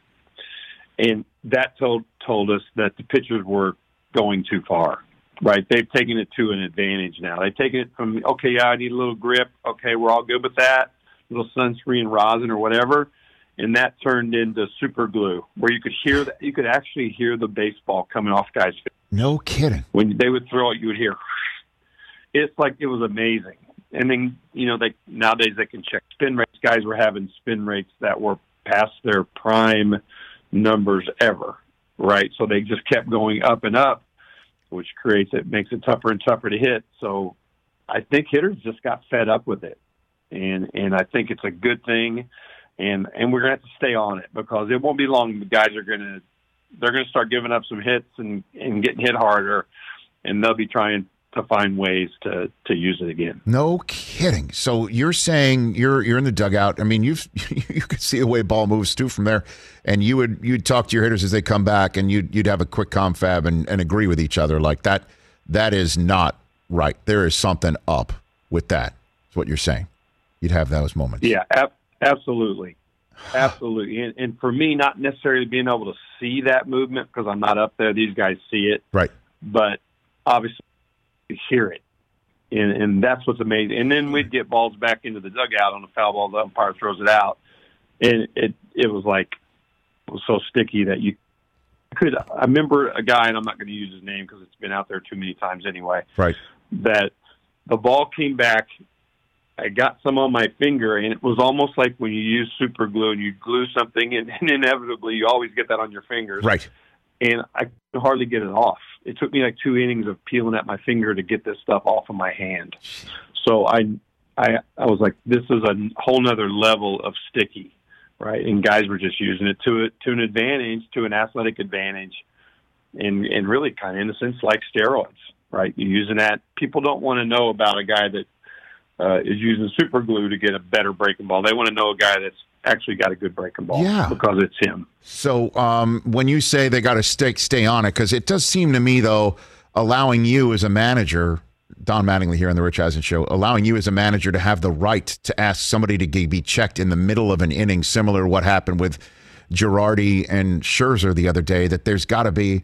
and that told told us that the pitchers were going too far. Right, they've taken it to an advantage now. They've taken it from okay, yeah, I need a little grip. Okay, we're all good with that. A little sunscreen rosin or whatever, and that turned into super glue, where you could hear that you could actually hear the baseball coming off guys' face no kidding. When they would throw it, you would hear. It's like it was amazing. And then you know they nowadays they can check spin rates. Guys were having spin rates that were past their prime numbers ever, right? So they just kept going up and up, which creates it makes it tougher and tougher to hit. So I think hitters just got fed up with it, and and I think it's a good thing, and and we're gonna have to stay on it because it won't be long. The guys are gonna they're to start giving up some hits and and getting hit harder, and they'll be trying to find ways to to use it again. No kidding. So you're saying you're you're in the dugout. I mean, you've you could see the way ball moves too from there, and you would you'd talk to your hitters as they come back, and you'd you'd have a quick confab and, and agree with each other like that. That is not right. There is something up with that. Is what you're saying. You'd have those moments. Yeah, ab- absolutely, absolutely. And, and for me, not necessarily being able to see that movement because I'm not up there. These guys see it, Right. but obviously hear it. And, and that's what's amazing. And then we'd get balls back into the dugout on a foul ball. The umpire throws it out, and it it was like it was so sticky that you could. I remember a guy, and I'm not going to use his name because it's been out there too many times anyway. Right. That the ball came back. I got some on my finger, and it was almost like when you use super glue and you glue something, and, and inevitably you always get that on your fingers Right. And I could hardly get it off. It took me like two innings of peeling at my finger to get this stuff off of my hand. So I, I, I was like, this is a whole nother level of sticky, right? And guys were just using it to it to an advantage, to an athletic advantage, and and really kind of in a sense like steroids, right? You're using that. People don't want to know about a guy that uh, is using super glue to get a better breaking ball. They want to know a guy that's actually got a good breaking ball Yeah. because it's him. So um, when you say they got to stay stay on it, because it does seem to me though, allowing you as a manager, Don Mattingly here on the Rich Eisen Show, allowing you as a manager to have the right to ask somebody to be checked in the middle of an inning, similar to what happened with Girardi and Scherzer the other day, that there's got to be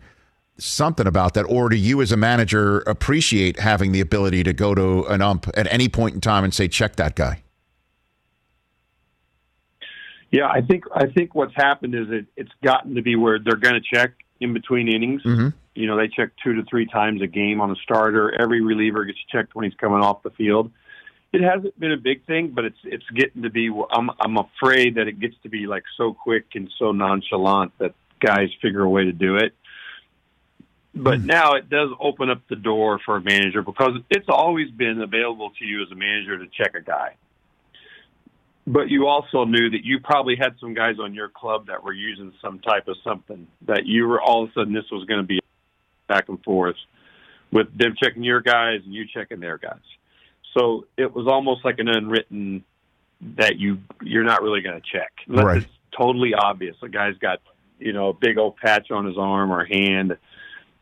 something about that, or do you as a manager appreciate having the ability to go to an ump at any point in time and say, check that guy? Yeah, I think I think what's happened is it, it's gotten to be where they're going to check in between innings. Mhm. You know, they check two to three times a game on a starter. Every reliever gets checked when he's coming off the field. It hasn't been a big thing, but it's it's getting to be. I'm I'm afraid that it gets to be like so quick and so nonchalant that guys figure a way to do it. But hmm. now it does open up the door for a manager because it's always been available to you as a manager to check a guy but you also knew that you probably had some guys on your club that were using some type of something that you were all of a sudden this was going to be back and forth with them checking your guys and you checking their guys. So it was almost like an unwritten that you you're not really going to check unless Right. it's totally obvious. A guy's got you know a big old patch on his arm or hand,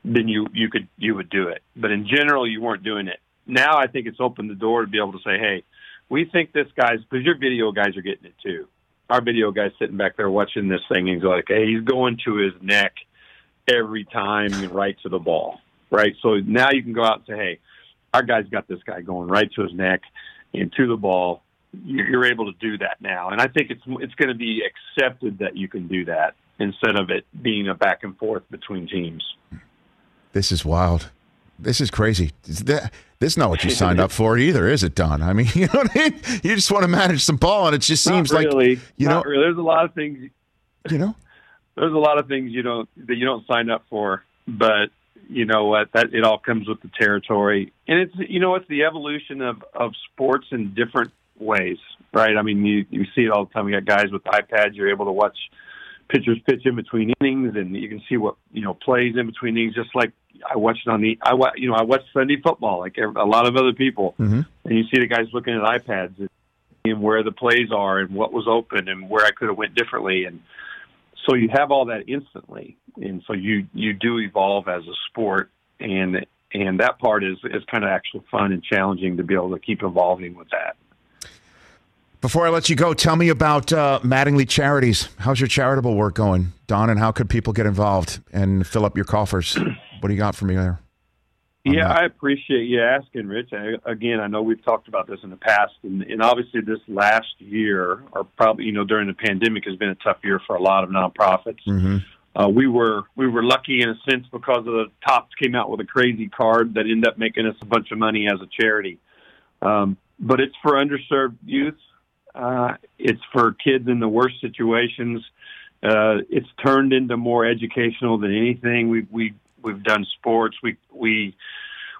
then you you could you would do it. But in general, you weren't doing it. Now I think it's opened the door to be able to say, hey, we think this guy's because your video guys are getting it too. Our video guys sitting back there watching this thing and he's like, hey, he's going to his neck every time right to the ball, right? So now you can go out and say, hey, our guy's got this guy going right to his neck and to the ball. You're you're able to do that now, and I think it's it's going to be accepted that you can do that instead of it being a back and forth between teams. This is wild. This is crazy. This is not what you signed up for either, is it, Don? I mean, you know what I mean? You just want to manage some ball, and it just seems Not really. like you Not know, really. There's a lot of things you know. there's a lot of things you don't that you don't sign up for, but you know what? That it all comes with the territory, and it's you know it's the evolution of of sports in different ways, right? I mean, you you see it all the time. We got guys with iPads. You're able to watch pitchers pitch in between innings, and you can see what you know plays in between innings. Just like I watched on the I you know I watched Sunday football like a lot of other people, Mm-hmm. and you see the guys looking at iPads and seeing where the plays are and what was open and where I could have went differently and so you have all that instantly and so you you do evolve as a sport and and that part is is kind of actually fun and challenging to be able to keep evolving with that Before I let you go, tell me about uh, Mattingly Charities. How's your charitable work going, Don? And how could people get involved and fill up your coffers? what do you got for me there? Yeah, I appreciate you asking, Rich. I, again, I know we've talked about this in the past, and, and obviously this last year, or probably you know during the pandemic, has been a tough year for a lot of nonprofits. Mm-hmm. Uh, we were we were lucky in a sense because of the tops came out with a crazy card that ended up making us a bunch of money as a charity. Um, but it's for underserved youth. Uh, it's for kids in the worst situations. Uh, it's turned into more educational than anything. We we we've done sports. We we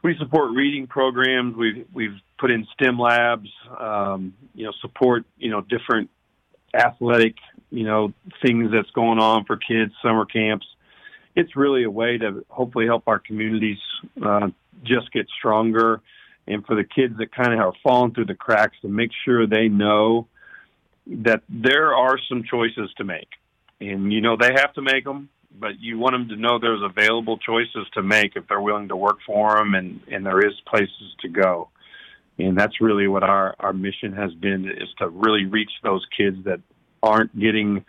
we support reading programs. We've we've put in STEM labs. Um, you know, support you know different athletic you know things that's going on for kids, summer camps. It's really a way to hopefully help our communities uh, just get stronger. And for the kids that kind of are falling through the cracks, to make sure they know that there are some choices to make, and you know they have to make them. But you want them to know there's available choices to make if they're willing to work for them, and and there is places to go. And that's really what our our mission has been is to really reach those kids that aren't getting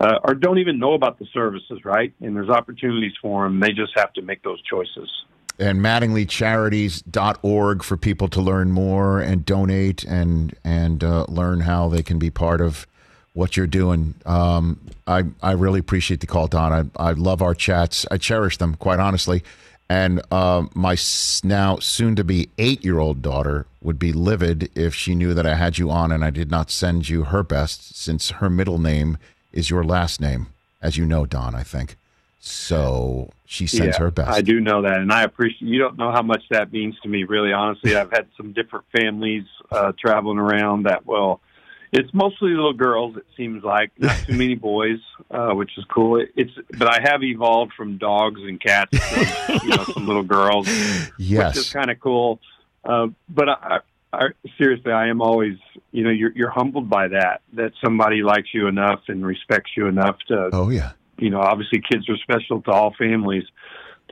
uh, or don't even know about the services, right? And there's opportunities for them. They just have to make those choices. And MattinglyCharities.org for people to learn more and donate and and uh, learn how they can be part of what you're doing. Um, I I really appreciate the call, Don. I I love our chats. I cherish them, quite honestly. And uh, my s- now soon to be eight year old daughter would be livid if she knew that I had you on and I did not send you her best, since her middle name is your last name, as you know, Don. I think so. She sends Yeah, her best. I do know that, and I appreciate. You don't know how much that means to me, really. Honestly, I've had some different families uh, traveling around that. Well, it's mostly little girls. It seems like not too many boys, uh, which is cool. It's but I have evolved from dogs and cats to you know some little girls, Yes. which is kind of cool. Uh, but I, I, seriously, I am always you know you're you're humbled by that that somebody likes you enough and respects you enough to Oh yeah. you know, obviously kids are special to all families.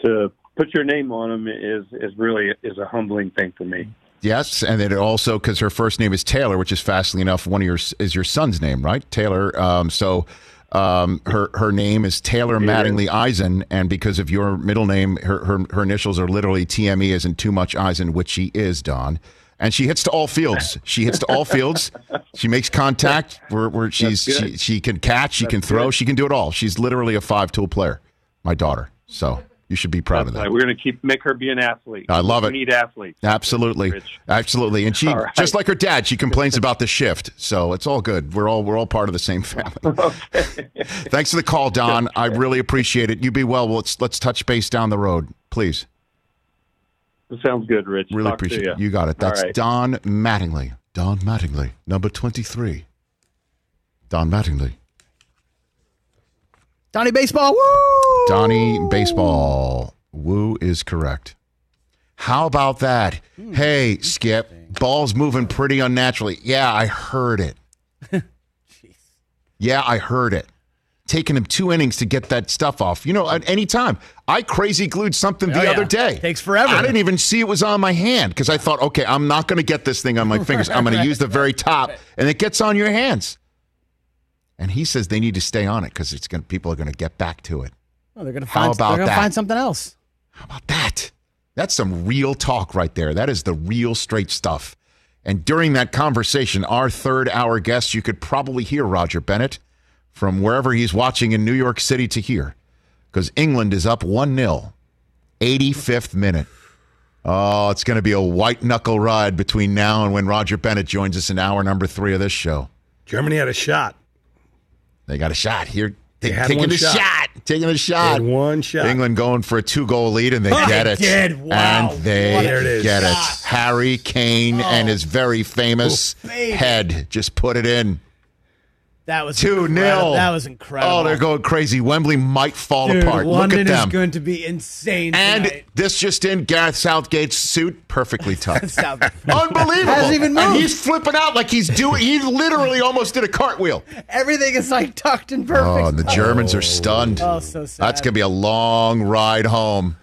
To put your name on them is is really is a humbling thing for me. Yes, and then it also because her first name is Taylor, which is fastly enough one of your is your son's name, right? Taylor. Um, so um, her her name is Taylor Mattingly Eisen, and because of your middle name, her her, her initials are literally TME, as in too much Eisen, which she is, Don. And she hits to all fields. She hits to all fields. She makes contact where, where she's she, she can catch, she can throw, good. she can do it all. She's literally a five tool player. My daughter. So you should be proud of that. Like, we're going to keep make her be an athlete. I love We it. need athletes. Absolutely, Rich. absolutely, and she All right. just like her dad, she complains about the shift. So it's all good. We're all we're all part of the same family. Thanks for the call, Don. I really appreciate it. You be well. Let's let's touch base down the road, please. Sounds good, Rich. Really Talk appreciate it. You got it. That's right. Don Mattingly. Don Mattingly, number twenty three. Don Mattingly. Donnie Baseball. Woo! Donnie Baseball. Woo is correct. How about that? Hmm. Hey, Skip, ball's moving pretty unnaturally. Yeah, I heard it. yeah, I heard it. Taking him two innings to get that stuff off. You know, at any time. I crazy glued something the Oh, yeah. other day. Takes forever. I didn't even see it was on my hand because I thought, okay, I'm not going to get this thing on my fingers. I'm going to use the very top, and it gets on your hands. And he says they need to stay on it because it's going. People are going to get back to it. Oh, they're gonna How find. about they're gonna that? find something else. How about that? That's some real talk right there. That is the real straight stuff. And during that conversation, our third hour guest, you could probably hear Roger Bennett from wherever he's watching in New York City to here because England is up 1 0, 85th minute. Oh, it's going to be a white knuckle ride between now and when Roger Bennett joins us in hour number three of this show. Germany had a shot. They got a shot here. They taking the shot. shot. Taking the They shot. one shot. England going for a two goal lead and they Oh, get it. Wow. And they a it get shot. it. Harry Kane and oh. his very famous Oh, head just put it in. That was 2 incredible. 0. That was incredible. Oh, they're going crazy. Wembley might fall Dude, apart. London Look at them. is going to be insane and tonight. this just in Gareth Southgate's suit perfectly tucked. Unbelievable. Hasn't even and moved. he's flipping out like he's doing he literally almost did a cartwheel. Everything is like tucked and perfect. Oh, and the Germans are stunned. Oh, so sad. That's going to be a long ride home.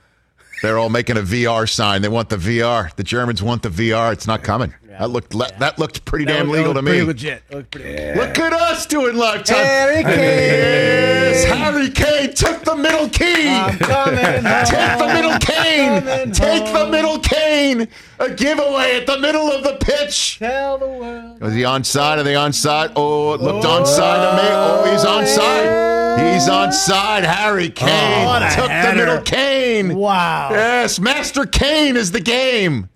They're all making a VR sign. They want the VR. The Germans want the VR. It's not coming. That looked le- that looked pretty That damn looked- legal that to looked pretty me. legit. It looked pretty Look at us doing lifetime. Harry Kane. Yes, Harry Kane took the middle key. I'm coming home. Take the middle cane. Coming Take the middle cane. A giveaway at the middle of the pitch. Tell the world. Was he onside? Are they onside? Oh, it looked oh, onside to me. Oh, he's onside. He's onside. Harry Kane Oh, what a took the middle Kane. Wow. Yes, Master Kane is the game.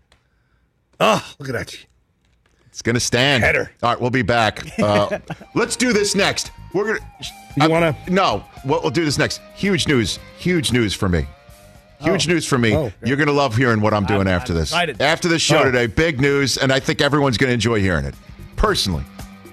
Oh, look at that. It's going to stand. Header. All right, we'll be back. Uh, let's do this next. We're going to. You want to? No, what we'll do this next. Huge news. Huge news for me. Huge news for me. Oh. You're going to love hearing what I'm doing I'm- after I'm this. excited. After this show Oh. today, big news, and I think everyone's going to enjoy hearing it. Personally,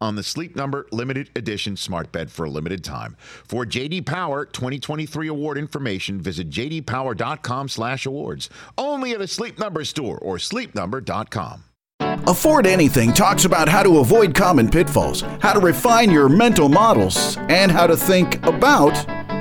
on the Sleep Number limited edition smart bed for a limited time. For JD Power 2023 award information, visit jdpower.com/awards. Only at a Sleep Number store or sleepnumber.com. Afford Anything talks about how to avoid common pitfalls, how to refine your mental models, and how to think about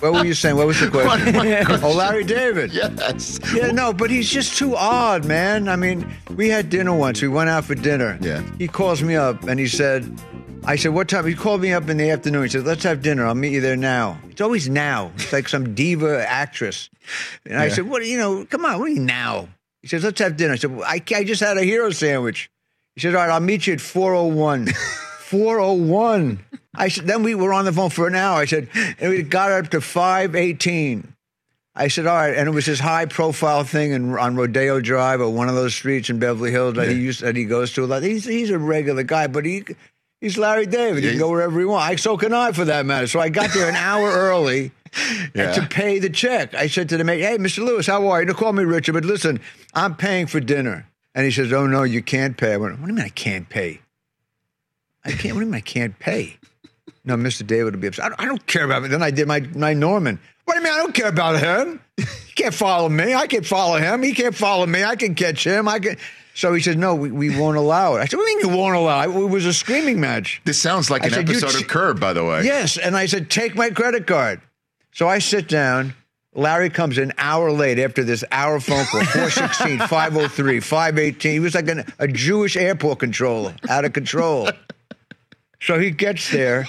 What were you saying? What was the question? What oh, Larry David. Yes. Yeah, no, but he's just too odd, man. I mean, we had dinner once. We went out for dinner. Yeah. He calls me up and he said, I said, what time? He called me up in the afternoon. He said, let's have dinner. I'll meet you there now. It's always now. It's like some diva actress. And I said, what, do you know, come on, what do you now? He says, let's have dinner. I said, well, I, I just had a hero sandwich. He said, all right, I'll meet you at 401. 401. I said, then we were on the phone for an hour. I said, and we got up to 518. I said, all right, and it was this high profile thing in, on Rodeo Drive or one of those streets in Beverly Hills that he used that he goes to a lot. He's he's a regular guy, but he he's Larry David. He can go wherever he wants. I, so can I, for that matter. So I got there an hour early Yeah. to pay the check. I said to the mate, "Hey, Mr. Lewis, how are you?" Don't call me Richard, but listen, I'm paying for dinner. And he says, "Oh no, you can't pay." I went, "What do you mean I can't pay? I can't. What do you mean I can't pay?" No, Mr. David would be upset. I don't, I don't care about it. Then I did my, my Norman. What do you mean I don't care about him? He can't follow me. I can't follow him. He can't follow me. I can catch him. I can. So he said, no, we, we won't allow it. I said, what do you mean you won't allow it? It was a screaming match. This sounds like I an said, episode ch- of Curb, by the way. Yes. And I said, take my credit card. So I sit down. Larry comes an hour late after this hour phone call 416, 503, 518. He was like an, a Jewish airport controller, out of control. So he gets there,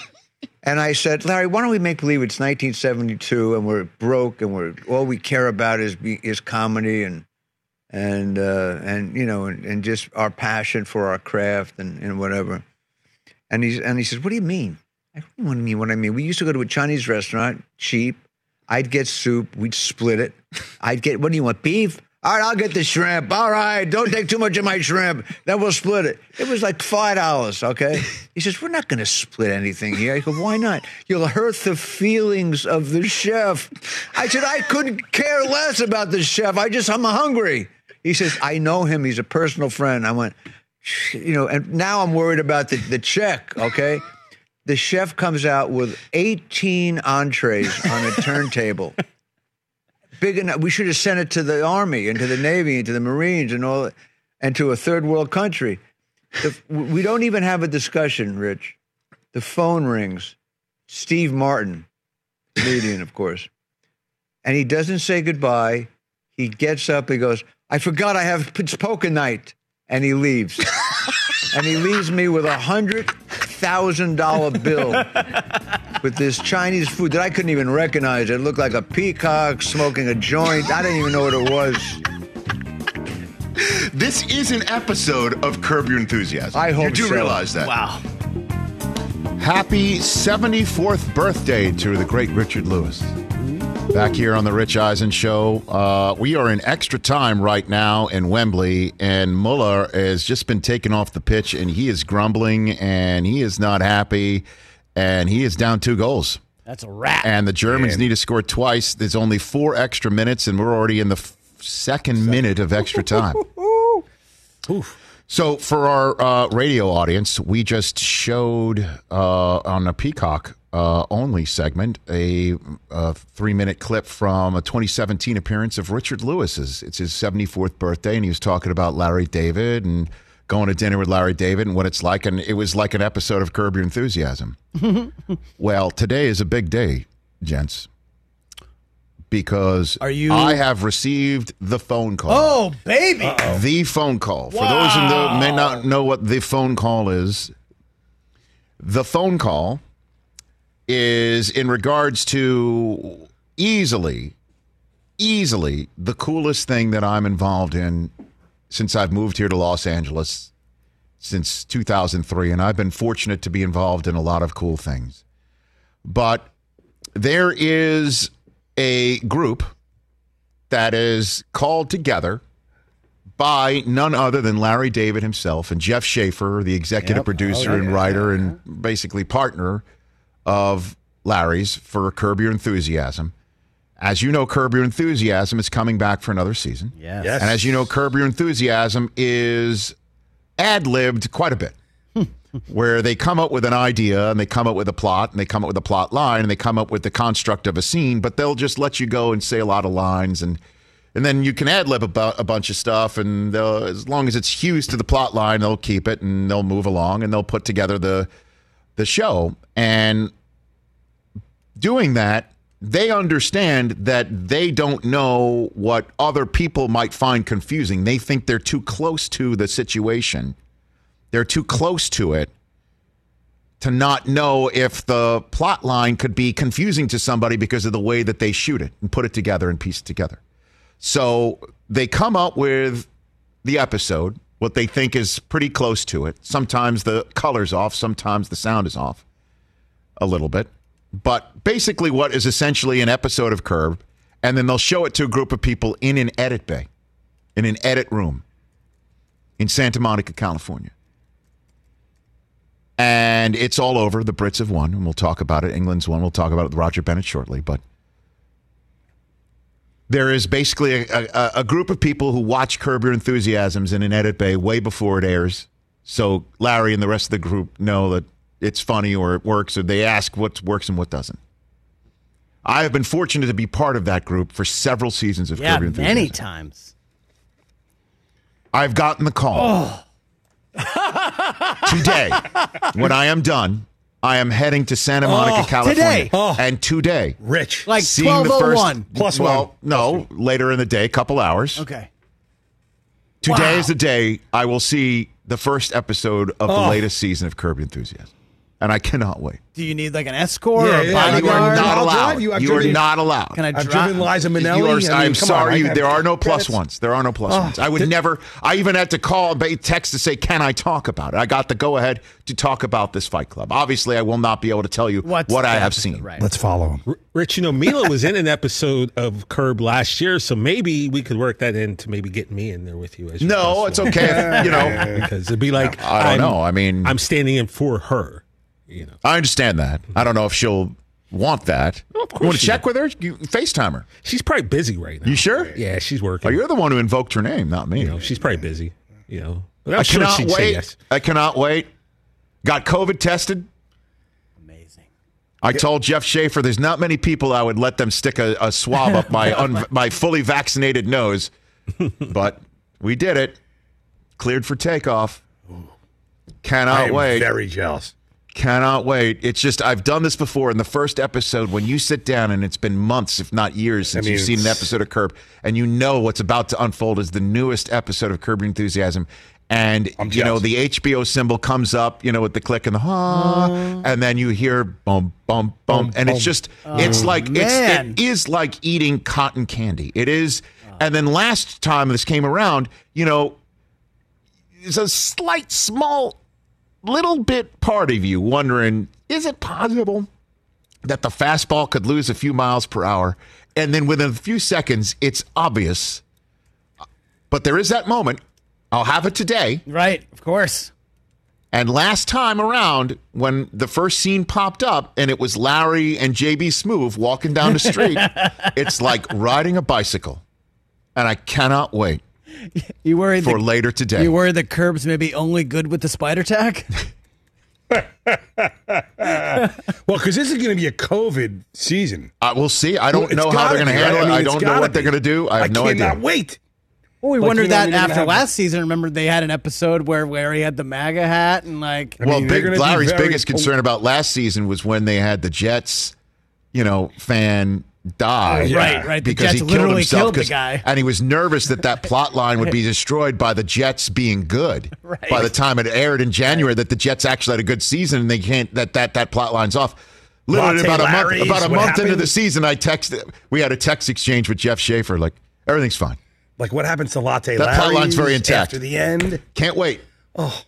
and I said, Larry, why don't we make believe it's 1972 and we're broke and we're all we care about is is comedy and and uh, and you know and, and just our passion for our craft and, and whatever. And he's and he says, What do you mean? I don't do you mean what I mean. We used to go to a Chinese restaurant, cheap. I'd get soup, we'd split it. I'd get what do you want? Beef? All right, I'll get the shrimp. All right, don't take too much of my shrimp. Then we'll split it. It was like five dollars, okay? He says, We're not gonna split anything here. I go, Why not? You'll hurt the feelings of the chef. I said, I couldn't care less about the chef. I just I'm hungry. He says, I know him, he's a personal friend. I went, you know, and now I'm worried about the, the check, okay? The chef comes out with 18 entrees on a turntable. Big enough. We should have sent it to the Army and to the Navy and to the Marines and all, and to a third world country. The, we don't even have a discussion, Rich. The phone rings. Steve Martin, comedian, of course. And he doesn't say goodbye. He gets up. He goes, I forgot I have it's poker night. And he leaves. and he leaves me with a hundred thousand dollar bill with this Chinese food that I couldn't even recognize. It looked like a peacock smoking a joint. I didn't even know what it was. This is an episode of Curb Your Enthusiasm. I hope You do so. realize that. Wow. Happy 74th birthday to the great Richard Lewis. Back here on the Rich Eisen Show. Uh, we are in extra time right now in Wembley, and Muller has just been taken off the pitch, and he is grumbling, and he is not happy, and he is down two goals. That's a wrap. And the Germans need to score twice. There's only four extra minutes, and we're already in the f- second minute of extra time. So, for our uh, radio audience, we just showed uh, on a Peacock uh, only segment a, a three minute clip from a 2017 appearance of Richard Lewis's. It's his 74th birthday, and he was talking about Larry David and going to dinner with Larry David and what it's like. And it was like an episode of Curb Your Enthusiasm. well, today is a big day, gents, because Are you- I have received the phone call. Oh, baby. The phone call. For those who may not know what the phone call is, the phone call is in regards to easily, easily the coolest thing that I'm involved in since I've moved here to Los Angeles since 2003. And I've been fortunate to be involved in a lot of cool things. But there is a group that is called together by none other than Larry David himself and Jeff Schaffer, the executive Yep. Oh, producer Oh, yeah, and yeah, writer and basically partner of Larry's for Curb Your Enthusiasm. As you know, Curb Your Enthusiasm is coming back for another season. Yes. Yes. And as you know, Curb Your Enthusiasm is ad libbed quite a bit, where they come up with an idea and they come up with a plot and they come up with a plot line and they come up with the construct of a scene, but they'll just let you go and say a lot of lines and and then you can ad lib about a bunch of stuff, and they'll, as long as it's hues to the plot line, they'll keep it and they'll move along and they'll put together the the show. And doing that, they understand that they don't know what other people might find confusing. They think they're too close to the situation. They're too close to it to not know if the plot line could be confusing to somebody because of the way that they shoot it and put it together and piece it together. So they come up with the episode, what they think is pretty close to it. Sometimes the color's off, sometimes the sound is off a little bit. But basically, what is essentially an episode of Curb, and then they'll show it to a group of people in an edit bay, in an edit room in Santa Monica, California. And it's all over. The Brits have won, and we'll talk about it. England's won. We'll talk about it with Roger Bennett shortly. But there is basically a, a, a group of people who watch Curb Your Enthusiasms in an edit bay way before it airs. So Larry and the rest of the group know that it's funny or it works, or they ask what works and what doesn't. I have been fortunate to be part of that group for several seasons of Yeah, Curb Your Enthusiasm. many times. I've gotten the call. Oh. today, when I am done, I am heading to Santa oh, Monica, Oh, California. today. Oh. And today, Rich. Like seeing the first 1201. Plus well, one. no, later in the day, a couple hours. Okay. Today Wow. is the day I will see the first episode of the Oh. latest season of Curb Your Enthusiasm, and I cannot wait. Do you need like an escort Yeah, or a yeah, You are not I'll allowed. drive you. I've You are driven- not allowed. Can I I've drive? driven Liza Minnelli. You are, I mean, I'm sorry. on, you, there are no plus credits. ones. There are no plus Oh, ones. I would did- never. I even had to call, ba- text to say, "Can I talk about it?" I got the go ahead to talk about this Fight Club. Obviously, I will not be able to tell you What's what I have seen. Right. Let's follow him. Rich, you know, Mila was in an episode of Curb last year, so maybe we could work that in to maybe get me in there with you. As your No, it's one. okay. you know, because it'd be like I don't I'm- know. I mean, I'm standing in for her. You know, I understand that. I don't know if she'll want that. Well, of course you want to she check with her? You FaceTime her. she's probably busy right now. You sure? Yeah, she's working. Oh, you're the one who invoked her name, not me. You know, she's probably busy. You know, but I'm I sure cannot she'd say wait. yes. I cannot wait. Got COVID tested. Amazing. I told Jeff Schaffer there's not many people I would let them stick a, a swab up my un, my fully vaccinated nose, but we did it. Cleared for takeoff. I Cannot am wait. very jealous. Cannot wait. It's just I've done this before in the first episode when you sit down and it's been months, if not years, since I mean, you've seen an episode of Curb, and you know what's about to unfold is the newest episode of Curb Enthusiasm. And I'm you know the HBO symbol comes up, you know, with the click and the ha, and then you hear bum bum bum, Bum, and it's just it's oh, like it's it is like eating cotton candy. It is. And then last time this came around, you know, there's a slight, small, little bit part of you wondering is it possible that the fastball could lose a few miles per hour? And then within a few seconds, it's obvious. But there is that moment. I'll have it today. Right. Of course. And last time around, when the first scene popped up and it was Larry and JB Smoove walking down the street, it's like riding a bicycle. And I cannot wait. You worried for the, later today. You worried the curbs may be only good with the spider tack? Well, because this is going to be a COVID season. Uh, we'll see. I don't Well, know how they're going to handle right? I it. mean, I don't know gotta what they're going to do. I have I no cannot idea. wait. Well, we Like, wondered you know, that after have- last season. Remember, they had an episode where where he had the MAGA hat and like. well, they're big, Larry's very- biggest concern about last season was when they had the Jets, you know, fan die. Yeah. Right, right. The Because Jets he killed literally himself killed the 'cause- guy. and he was nervous that that plot line would be destroyed by the Jets being good. Right. By the time it aired in January, that the Jets actually had a good season, and they can't that that that plot line's off. Literally Latte about a month about a what month into the season, I texted. We had a text exchange with Jeff Schaffer, like everything's fine. Like what happens to Latte That plot line's very intact. after the end. Can't wait. Oh,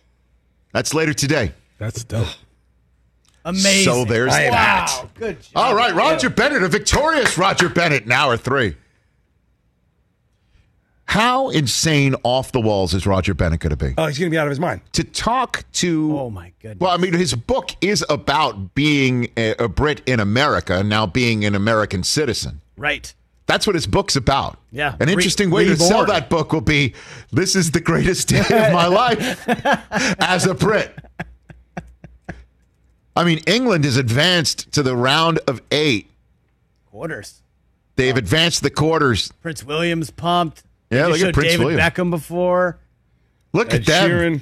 That's later today. That's dope. Amazing. So there's I am that. Wow, good job. All right, Roger Bennett, a victorious Roger Bennett in hour three. How insane off the walls is Roger Bennett going to be? oh, he's going to be out of his mind. to talk to. Oh my goodness. Well, I mean, his book is about being a, a Brit in America, now being an American citizen. Right. That's what his book's about. Yeah. An Re- interesting way to sell that book will be this is the greatest day of my life as a Brit. I mean, England has advanced to the round of eight. Quarters. They've advanced the quarters. Prince William's pumped. Yeah, just look at showed Prince David William. Beckham before. Look Ed at them. Sheeran.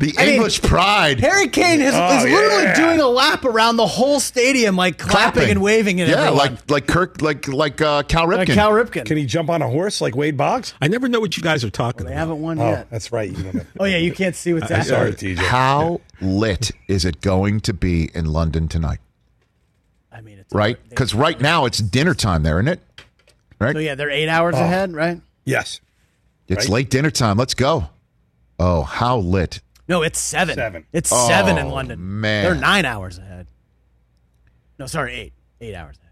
The I mean, English pride. Harry Kane is, Oh, is literally yeah. doing a lap around the whole stadium, like clapping, and waving at Yeah, everyone. like like Kirk, like like uh, Cal Ripken. Like Cal Ripken. Can he jump on a horse like Wade Boggs? I never know what you guys are talking about. they about. haven't won Oh, yet. that's right. You Oh yeah, you can't see what's I happening. sorry, TJ. How lit is it going to be in London tonight? I mean, it's Right? Because right now it's dinner time there, isn't it? Right? So yeah, they're eight hours Oh. ahead, right? Yes. It's right? late dinner time. Let's go. Oh, how lit. No, it's seven. Seven. It's seven in Oh, London. man. They're nine hours ahead. No, sorry, eight. Eight hours ahead.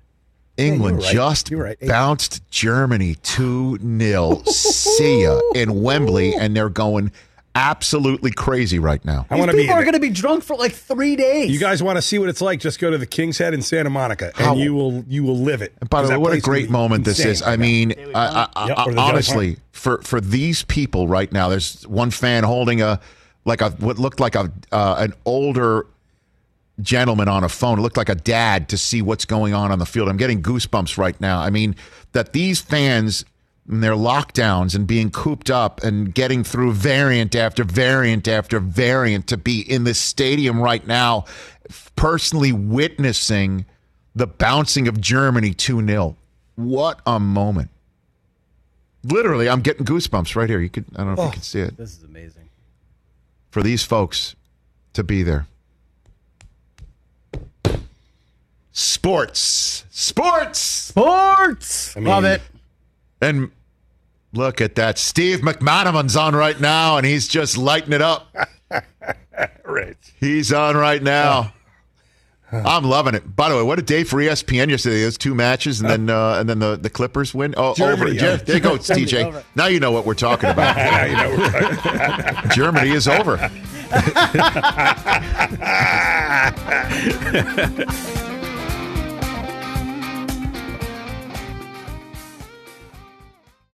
England you're right. just You're right. Bounced Germany 2 0. See ya in Wembley, and they're going absolutely crazy right now. I These want to be. people are going to be drunk for like three days. You guys want to see what it's like? Just go to the King's Head in Santa Monica, How- and you will you will live it. And by the 'Cause way, what a great is moment this is. I right now. mean, I, I, I, Yep, or the Jelly honestly, for for these people right now, there's one fan holding a like a what looked like a uh, an older gentleman on a phone. It looked like a dad to see what's going on on the field. I'm getting goosebumps right now. I mean, that these fans in their lockdowns and being cooped up and getting through variant after variant after variant to be in this stadium right now, personally witnessing the bouncing of Germany 2 0. What a moment. Literally, I'm getting goosebumps right here. You could I don't know if you can see it. This is amazing. For these folks to be there. Sports. Sports. Sports. Love it. And look at that. Steve McManaman's on right now, and he's just lighting it up. Rich. He's on right now. I'm loving it. By the way, what a day for ESPN yesterday. Those two matches, and then uh, and then the, the Clippers win. Oh, Germany, over. yeah. There you go, TJ. Now you know what we're talking about. Now you know we're talking- Germany is over.